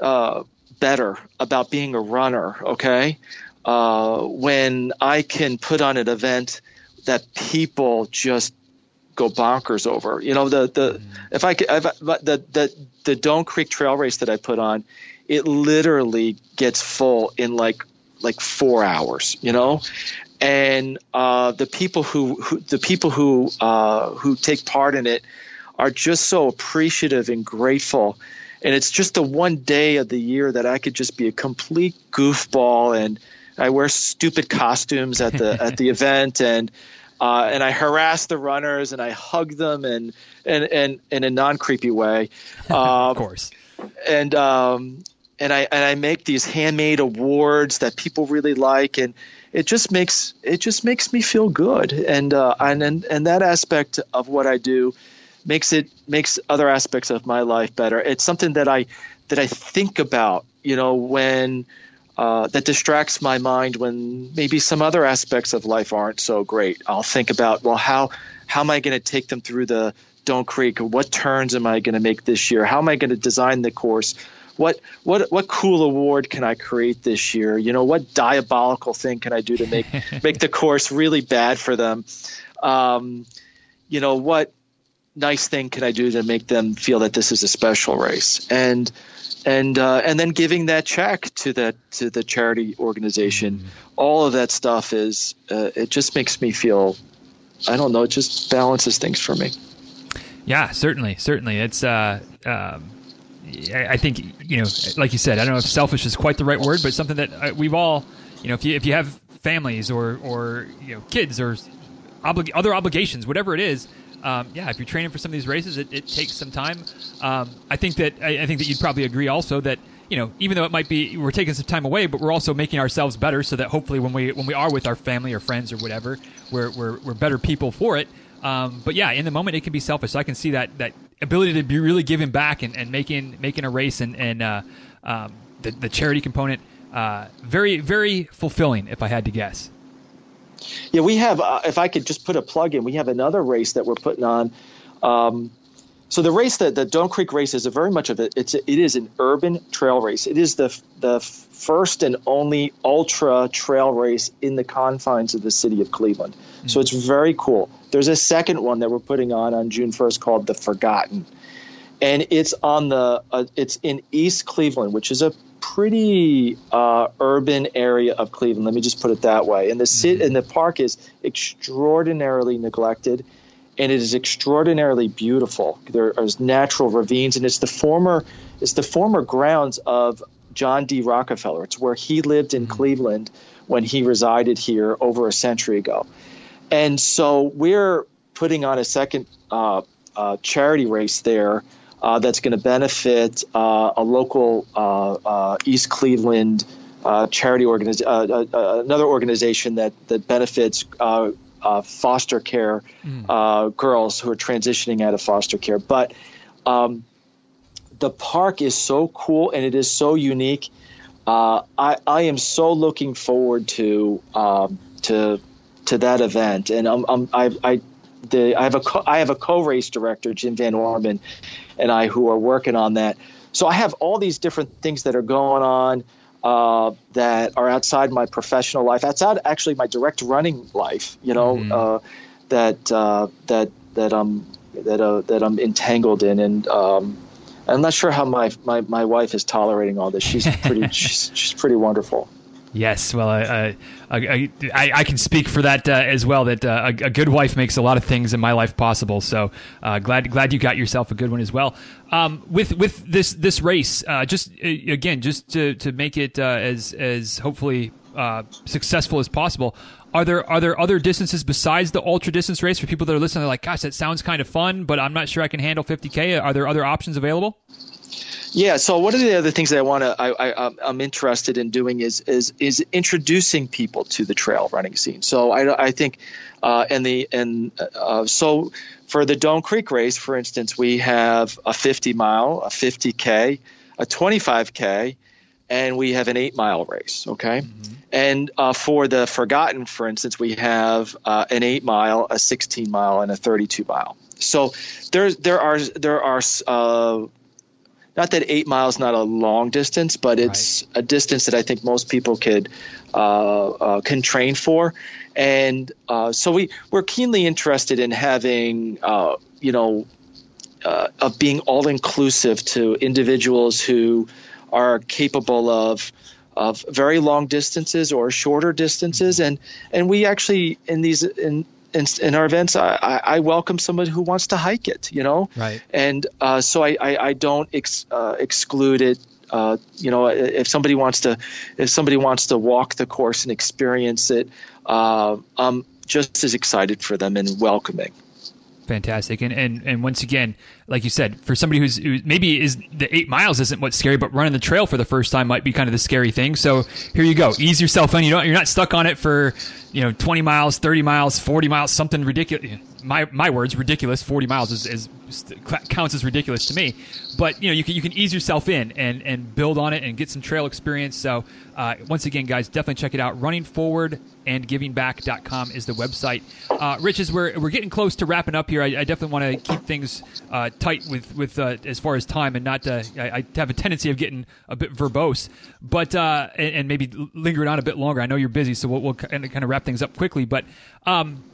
uh, better about being a runner okay? Uh, when i can put on an event that people just go bonkers over. You know, the the mm. if I, if I the the the Doan Creek Trail Race that I put on, it literally gets full in like like four hours. You know, and uh, the people who, who the people who uh, who take part in it are just so appreciative and grateful. And it's just the one day of the year that I could just be a complete goofball and I wear stupid costumes at the at the event and uh, and I harass the runners and I hug them and and, and in a non creepy way. Um, of course. And um, and I and I make these handmade awards that people really like and it just makes it just makes me feel good and uh, and, and and that aspect of what I do makes it makes other aspects of my life better. It's something that I that I think about, you know, when uh, that distracts my mind when maybe some other aspects of life aren't so great. I'll think about, well, how how am I going to take them through the Doan Creek? What turns am I going to make this year? How am I going to design the course? What what what cool award can I create this year? You know, what diabolical thing can I do to make make the course really bad for them? Um, you know, what nice thing can I do to make them feel that this is a special race? And and uh, and then giving that check to that to the charity organization. Mm-hmm. All of that stuff is uh, it just makes me feel I don't know it just balances things for me. Yeah, certainly, certainly. It's uh, um, I think you know, like you said, I don't know if selfish is quite the right word, but something that uh, we've all you know, if you if you have families or or you know kids or oblig- other obligations, whatever it is, um, yeah, if you're training for some of these races, it, it takes some time. Um, I think that I, I, think that you'd probably agree also that you know even though it might be we're taking some time away, but we're also making ourselves better so that hopefully when we when we are with our family or friends or whatever, we're we're, we're better people for it. Um, but yeah, in the moment it can be selfish. So I can see that that ability to be really giving back and, and making making a race and and uh, um, the the charity component uh, very very fulfilling. If I had to guess. Yeah, we have. Uh, if I could just put a plug in, we have another race that we're putting on. Um, so the race that the Doan Creek race is a very much of it. It's a, it is an urban trail race. It is the the first and only ultra trail race in the confines of the city of Cleveland. Mm-hmm. So it's very cool. There's a second one that we're putting on on June 1st called the Forgotten, and it's on the uh, it's in East Cleveland, which is a pretty uh, urban area of Cleveland. Let me just put it that way. And the city, and the park is extraordinarily neglected, and it is extraordinarily beautiful. There are natural ravines, and it's the former it's the former grounds of John D. Rockefeller. It's where he lived in mm-hmm. Cleveland when he resided here over a century ago. And so we're putting on a second uh, uh, charity race there uh, that's going to benefit uh, a local uh, uh East Cleveland uh, charity organization, uh, another organization that that benefits uh, foster care mm. uh, girls who are transitioning out of foster care. But um, the park is so cool and it is so unique. Uh, I, I am so looking forward to um, to to that event, and I'm, I'm I, I the I have a co- I have a co-race director, Jim Van Orman, and I who are working on that. So I have all these different things that are going on uh, that are outside my professional life, outside actually my direct running life. You know, mm-hmm. uh, that uh, that that I'm that uh, that I'm entangled in, and um, I'm not sure how my, my, my wife is tolerating all this. She's pretty she's, she's pretty wonderful. Yes, well, I, I, I, I, can speak for that uh, as well. That uh, a, a, good wife makes a lot of things in my life possible. So uh, glad glad you got yourself a good one as well. Um, with with this this race, uh, just uh, again, just to, to make it uh, as as hopefully successful as possible. Are there are there other distances besides the ultra distance race for people that are listening? They're like, gosh, that sounds kind of fun, but I'm not sure I can handle 50k. Are there other options available? Yeah. So one of the other things that I want to, I, I, um, I'm interested in doing is is is introducing people to the trail running scene. So I, I think, uh, and the and uh, so for the Doan Creek race, for instance, we have a 50 mile, a 50k, a 25k, and we have an eight mile race. Okay. Mm-hmm. And uh, for the Forgotten, for instance, we have uh, an eight mile, a 16 mile, and a 32 mile. So there, there are there are uh, not that eight miles not a long distance, but it's right. a distance that I think most people could uh, uh, can train for. And uh, so we we're keenly interested in having uh, you know uh, of being all inclusive to individuals who are capable of of very long distances or shorter distances and and we actually in these in in, in our events, I, I, welcome somebody who wants to hike it, you know, right. And uh, so I, I, I don't ex, uh, exclude it. Uh, you know, if somebody wants to, if somebody wants to walk the course and experience it, uh, I'm just as excited for them and welcoming. Fantastic, and and and once again, like you said, for somebody who's who maybe is the eight miles isn't what's scary, but running the trail for the first time might be kind of the scary thing. So here you go, ease yourself in. You don't, you're not stuck on it for you know 20 miles, 30 miles, 40 miles, something ridiculous. My my words, ridiculous. 40 miles is, is counts as ridiculous to me. But you know, you can you can ease yourself in and and build on it and get some trail experience. So uh, once again, guys, definitely check it out. Running forward and givingback.com is the website. Uh, Rich, as we're we're getting close to wrapping up here, I, I definitely want to keep things uh, tight with with uh, as far as time and not. Uh, I, I, have a tendency of getting a bit verbose, but uh, and, and, maybe lingering on a bit longer. I know you're busy, so we'll, we'll kind of wrap things up quickly, but. Um,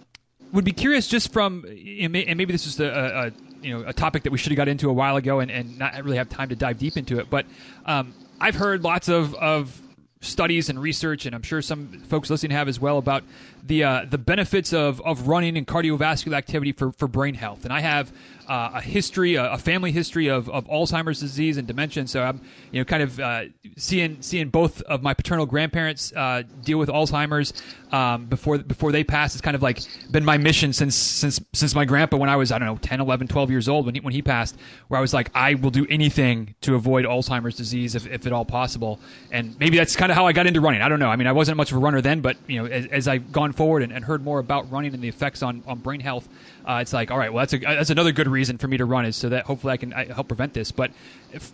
would be curious just from and maybe this is a, a, you know a topic that we should have got into a while ago and, and not really have time to dive deep into it. But um, I've heard lots of, of studies and research, and I'm sure some folks listening have as well about the uh, the benefits of, of running and cardiovascular activity for, for brain health. And I have uh, a history, a, a, family history of, of Alzheimer's disease and dementia. so I'm, you know, kind of uh, seeing seeing both of my paternal grandparents uh, deal with Alzheimer's um, before before they passed. It's kind of like been my mission since since since my grandpa when I was I don't know 10, 11, 12 years old when he, when he passed. Where I was like, I will do anything to avoid Alzheimer's disease if, if at all possible. And maybe that's kind of how I got into running. I don't know. I mean, I wasn't much of a runner then, but you know, as, as I've gone forward and, and heard more about running and the effects on, on brain health uh, it's like, all right, well, that's a, that's another good reason for me to run is so that hopefully I can I help prevent this. But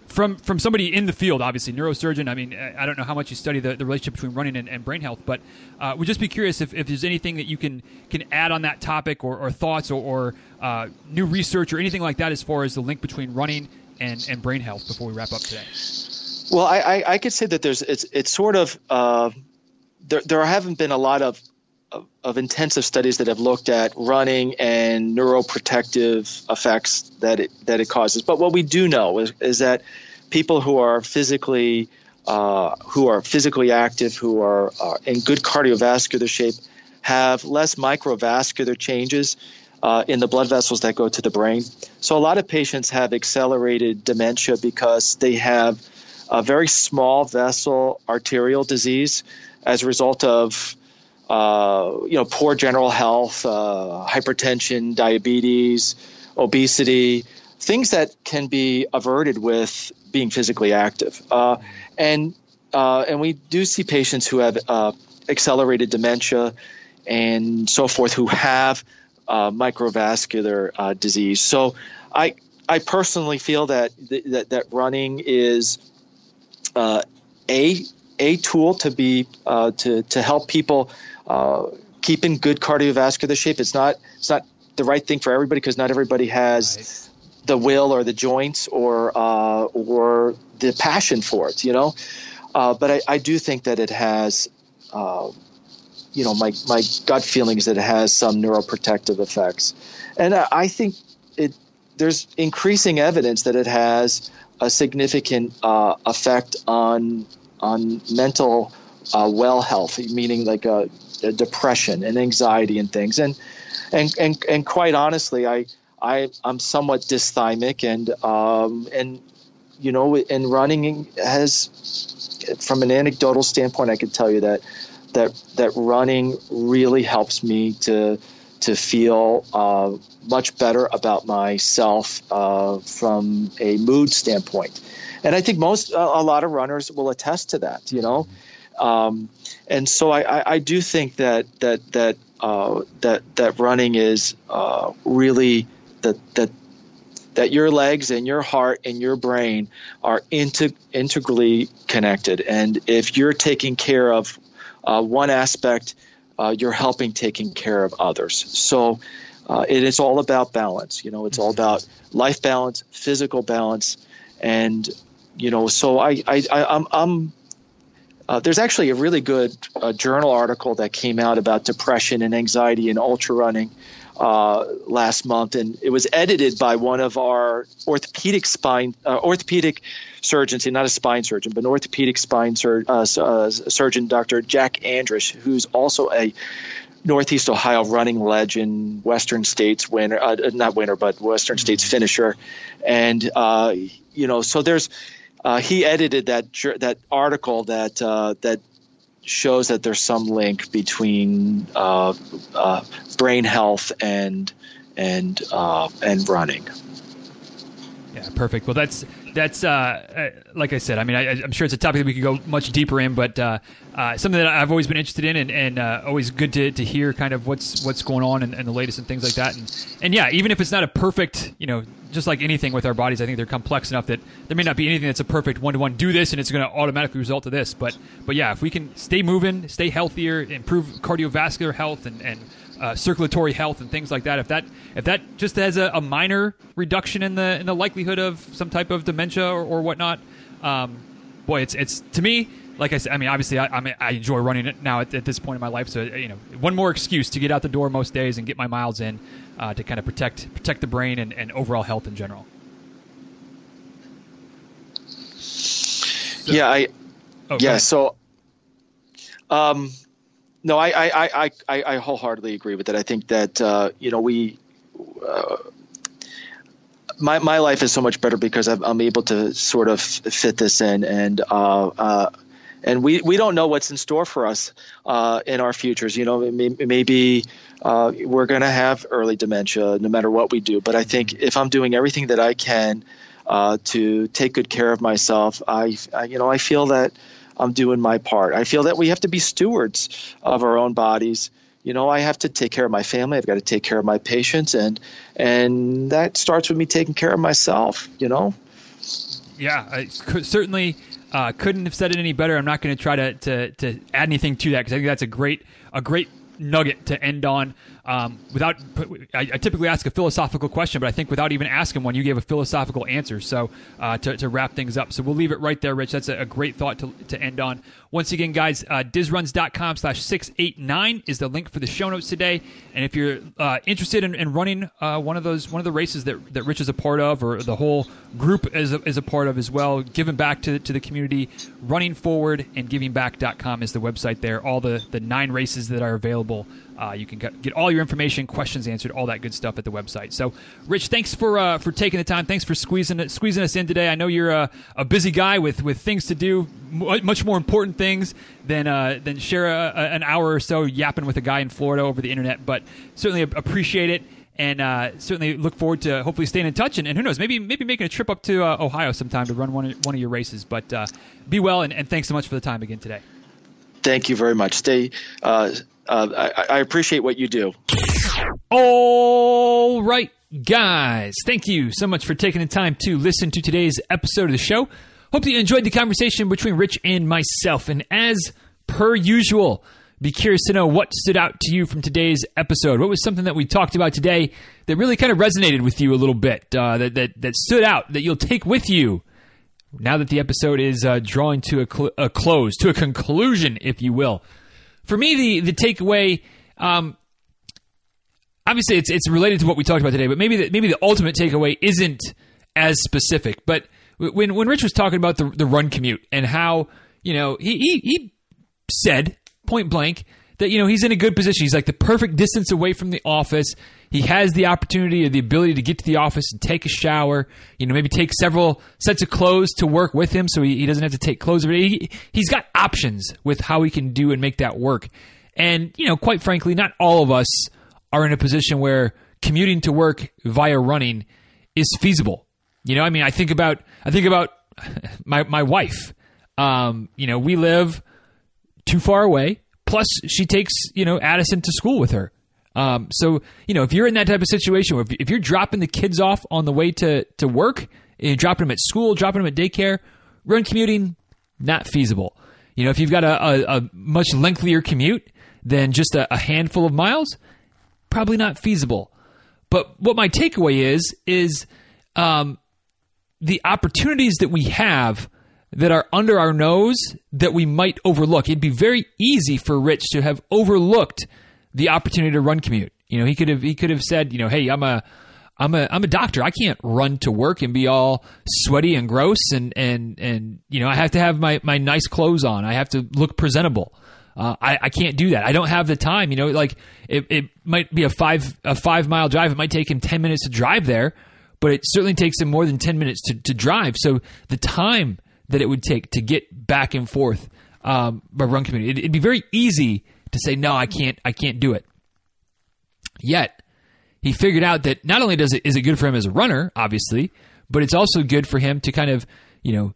from from somebody in the field, obviously neurosurgeon. I mean, I don't know how much you study the, the relationship between running and, and brain health, but uh, would just be curious if, if there's anything that you can can add on that topic or, or thoughts or, or uh, new research or anything like that as far as the link between running and, and brain health before we wrap up today. Well, I, I, I could say that there's it's it's sort of uh, there there haven't been a lot of of, intensive studies that have looked at running and neuroprotective effects that it that it causes. But what we do know is, is that people who are physically uh, who are physically active, who are uh, in good cardiovascular shape, have less microvascular changes uh, in the blood vessels that go to the brain. So a lot of patients have accelerated dementia because they have a very small vessel arterial disease as a result of uh, you know, poor general health, uh, hypertension, diabetes, obesity, things that can be averted with being physically active. Uh, and uh, and we do see patients who have uh, accelerated dementia and so forth who have microvascular disease. So I I personally feel that th- that that running is a a tool to be to to help people uh, keep in good cardiovascular shape. It's not it's not the right thing for everybody because not everybody has right. the will or the joints or uh, or the passion for it. You know, but I, I do think that it has you know, my, my gut feeling is that it has some neuroprotective effects. And I think it, there's increasing evidence that it has a significant uh, effect on, on mental uh, well health, meaning like a, depression and anxiety and things. And, and, and, and quite honestly, I, I, I'm somewhat dysthymic and, um, and, you know, and running has, from an anecdotal standpoint, I could tell you that that that running really helps me to to feel uh, much better about myself uh, from a mood standpoint. And I think most, a lot of runners will attest to that, you know. Um, and so I, I, I, do think that that that uh, that that running is uh, really that that that your legs and your heart and your brain are integ- integrally connected. And if you're taking care of uh, one aspect, uh, you're helping taking care of others. So uh, it is all about balance. You know, it's all about life balance, physical balance, and you know. So I, I, I am I'm. Uh, there's actually a really good uh, journal article that came out about depression and anxiety in ultra running uh, last month, and it was edited by one of our orthopedic spine uh, orthopedic surgeons, not a spine surgeon, but an orthopedic spine sur- uh, uh, surgeon, Dr. Jack Andrish, who's also a Northeast Ohio running legend, Western States winner, not winner, but Western States finisher, and you know, so there's. He edited that that article that that shows that there's some link between uh, uh, brain health and and uh, and running. Yeah, perfect. Well, that's that's uh, uh, like I said. I mean, I, am sure it's a topic that we could go much deeper in, but uh, uh, something that I've always been interested in, and, and uh, always good to, to hear kind of what's what's going on and, and, the latest and things like that. And and yeah, even if it's not a perfect, you know, just like anything with our bodies, I think they're complex enough that there may not be anything that's a perfect one to one. Do this, and it's going to automatically result to this. But but yeah, if we can stay moving, stay healthier, improve cardiovascular health, and and uh, circulatory health and things like that. If that if that just has a, a, minor reduction in the in the likelihood of some type of dementia or, or whatnot, um, boy, it's it's to me. Like I said, I mean, obviously, I, I, mean, I enjoy running it now at, at, this point in my life. So, you know, one more excuse to get out the door most days and get my miles in uh, to kind of protect protect the brain and, and overall health in general. So, yeah, I. Oh, yeah, so. Um, no, I, I, I, I, I wholeheartedly agree with that. I think that uh, you know we, uh, my my life is so much better because I'm, I'm able to sort of fit this in, and uh, uh and we, we don't know what's in store for us uh, in our futures. You know, maybe uh, we're going to have early dementia no matter what we do. But I think if I'm doing everything that I can to take good care of myself, I, I you know I feel that I'm doing my part. I feel that we have to be stewards of our own bodies. You know, I have to take care of my family. I've got to take care of my patients, and and that starts with me taking care of myself. You know. Yeah, I certainly uh, couldn't have said it any better. I'm not going to try to to to add anything to that because I think that's a great a great nugget to end on. Um, without, I, I, typically ask a philosophical question, but I think without even asking one, you gave a philosophical answer. So uh, to, to, wrap things up, so we'll leave it right there, Rich. That's a, a great thought to, to end on. Once again, guys, uh, dizruns.com slash 689 is the link for the show notes today. And if you're uh, interested in, in running uh, one of those, one of the races that, that Rich is a part of, or the whole group is a, is a part of as well, giving back to, to the community, running forward and givingback.com is the website there. All the, the nine races that are available. Uh, you can get, all your information, questions answered, all that good stuff at the website. So, Rich, thanks for uh, for taking the time. Thanks for squeezing squeezing us in today. I know you're a, a busy guy with, with things to do, much more important things than uh, than share a, a, an hour or so yapping with a guy in Florida over the internet. But certainly appreciate it, and uh, certainly look forward to hopefully staying in touch. And, and who knows, maybe maybe making a trip up to uh, Ohio sometime to run one of, one of your races. But uh, be well, and, and thanks so much for the time again today. Thank you very much. Stay. Uh, uh, I, I appreciate what you do. All right, guys. Thank you so much for taking the time to listen to today's episode of the show. Hope you enjoyed the conversation between Rich and myself. And as per usual, be curious to know what stood out to you from today's episode. What was something that we talked about today that really kind of resonated with you a little bit, uh, that, that, that stood out, that you'll take with you now that the episode is uh, drawing to a, cl- a, close, to a conclusion, if you will. For me, the, the takeaway, um, obviously it's, it's related to what we talked about today, but maybe the, maybe the ultimate takeaway isn't as specific. But when, when Rich was talking about the, the run commute and how, you know, he, he, he said point blank that, you know, he's in a good position. He's like the perfect distance away from the office. He has the opportunity or the ability to get to the office and take a shower, you know, maybe take several sets of clothes to work with him so he, he doesn't have to take clothes. But he, he's got options with how he can do and make that work. And, you know, quite frankly, not all of us are in a position where commuting to work via running is feasible. You know, I mean, I think about, I think about my, my wife. Um, you know, we live too far away. Plus, she takes, you know, Addison to school with her. Um, so, you know, if you're in that type of situation, where if, you're dropping the kids off on the way to, to work, you're dropping them at school, dropping them at daycare, run commuting, not feasible. You know, if you've got a, a, a much lengthier commute than just a, a handful of miles, probably not feasible. But what my takeaway is, is um, the opportunities that we have that are under our nose that we might overlook. It'd be very easy for Rich to have overlooked the opportunity to run commute. You know, he could have he could have said, you know, hey, I'm a I'm a I'm a doctor. I can't run to work and be all sweaty and gross and and and you know I have to have my my nice clothes on. I have to look presentable. Uh, I, I can't do that. I don't have the time. You know, like it, it might be a five a five mile drive. It might take him ten minutes to drive there, but it certainly takes him more than ten minutes to, to drive. So the time that it would take to get back and forth um, by run community, it, it'd be very easy to say no, I can't, I can't do it. Yet he figured out that not only does it is it good for him as a runner, obviously, but it's also good for him to kind of you know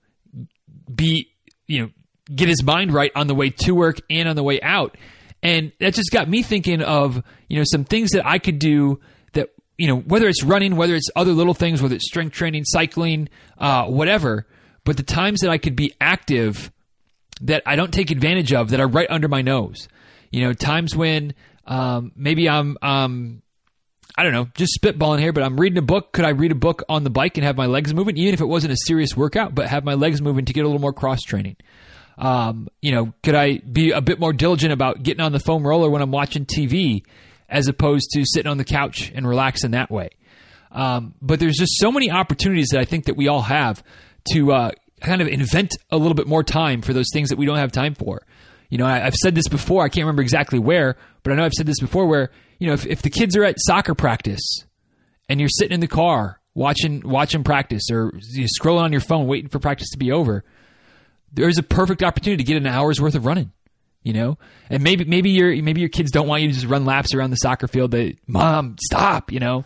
be you know get his mind right on the way to work and on the way out. And that just got me thinking of you know some things that I could do that you know whether it's running, whether it's other little things, whether it's strength training, cycling, uh, whatever. But the times that I could be active that I don't take advantage of that are right under my nose. You know, times when um, maybe I'm, um, I don't know, just spitballing here, but I'm reading a book. Could I read a book on the bike and have my legs moving, even if it wasn't a serious workout, but have my legs moving to get a little more cross training? Um, you know, could I be a bit more diligent about getting on the foam roller when I'm watching TV as opposed to sitting on the couch and relaxing that way? Um, but there's just so many opportunities that I think that we all have to uh, kind of invent a little bit more time for those things that we don't have time for. You know, I, have said this before. I can't remember exactly where, but I know I've said this before. Where you know, if, if the kids are at soccer practice and you're sitting in the car watching watching practice or you know, scrolling on your phone waiting for practice to be over, there's a perfect opportunity to get an hour's worth of running. You know, and maybe maybe your maybe your kids don't want you to just run laps around the soccer field. They, mom, stop. You know,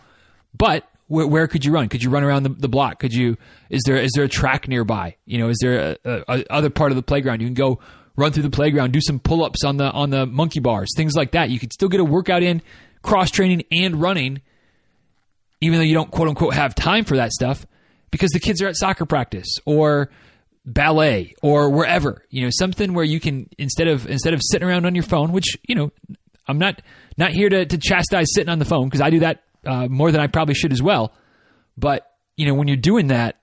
but where, where, could you run? Could you run around the, the, block? Could you? Is there is there a track nearby? You know, is there a, a, a, other part of the playground you can go run through the playground, do some pull ups on the on the monkey bars, things like that. You could still get a workout in, cross training and running, even though you don't quote unquote have time for that stuff, because the kids are at soccer practice or ballet or wherever. You know, something where you can instead of instead of sitting around on your phone, which you know, I'm not not here to, to chastise sitting on the phone because I do that uh, more than I probably should as well. But you know, when you're doing that,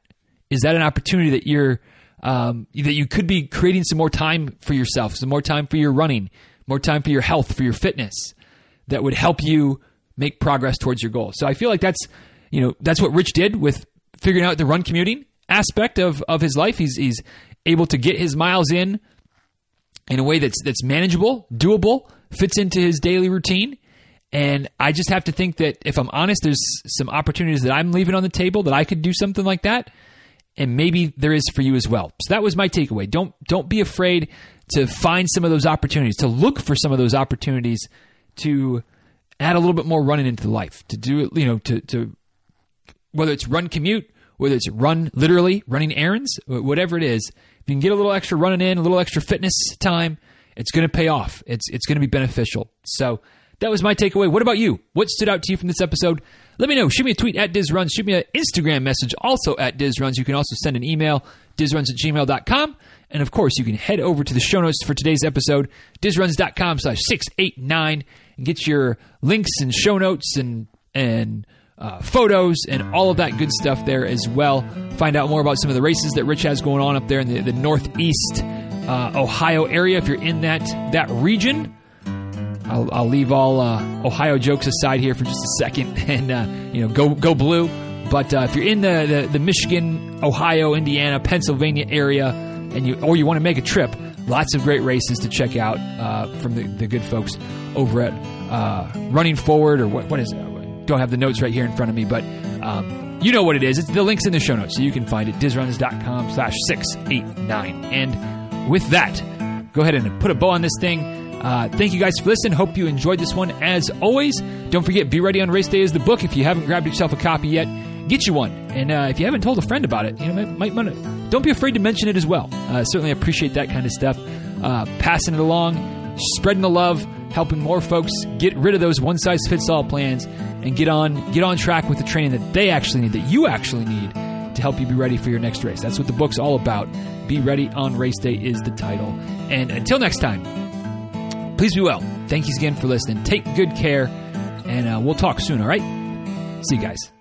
is that an opportunity that you're um, that you could be creating some more time for yourself, some more time for your running, more time for your health, for your fitness that would help you make progress towards your goal. So I feel like that's, you know, that's what Rich did with figuring out the run commuting aspect of, of his life. He's, he's able to get his miles in in a way that's, that's manageable, doable, fits into his daily routine. And I just have to think that if I'm honest, there's some opportunities that I'm leaving on the table that I could do something like that and maybe there is for you as well. So that was my takeaway. Don't don't be afraid to find some of those opportunities, to look for some of those opportunities to add a little bit more running into life, to do it, you know, to to whether it's run commute, whether it's run literally running errands, whatever it is. If you can get a little extra running in, a little extra fitness time, it's going to pay off. It's it's going to be beneficial. So that was my takeaway. What about you? What stood out to you from this episode? Let me know. Shoot me a tweet at DizRuns. Shoot me an Instagram message also at DizRuns. You can also send an email, dizruns at gmail.com. And of course, you can head over to the show notes for today's episode, dizruns.com slash 689, and get your links and show notes and, and uh, photos and all of that good stuff there as well. Find out more about some of the races that Rich has going on up there in the, the Northeast uh, Ohio area if you're in that, that region. I'll, I'll leave all uh, Ohio jokes aside here for just a second, and uh, you know, go go blue. But uh, if you're in the, the, the Michigan, Ohio, Indiana, Pennsylvania area, and you or you want to make a trip, lots of great races to check out uh, from the, the good folks over at uh, Running Forward or what what is it? Don't have the notes right here in front of me, but um, you know what it is. It's the links in the show notes, so you can find it. Dizruns.com slash six eight nine. And with that, go ahead and put a bow on this thing. Uh, thank you guys for listening. Hope you enjoyed this one as always. Don't forget, Be Ready on Race Day is the book. If you haven't grabbed yourself a copy yet, get you one. And uh, if you haven't told a friend about it, you know, might, might, might don't be afraid to mention it as well. Uh, certainly appreciate that kind of stuff. Uh, passing it along, spreading the love, helping more folks get rid of those one size fits all plans and get on get on track with the training that they actually need, that you actually need to help you be ready for your next race. That's what the book's all about. Be Ready on Race Day is the title. And until next time, please be well. Thank you again for listening. Take good care, and uh, we'll talk soon, all right? See you guys.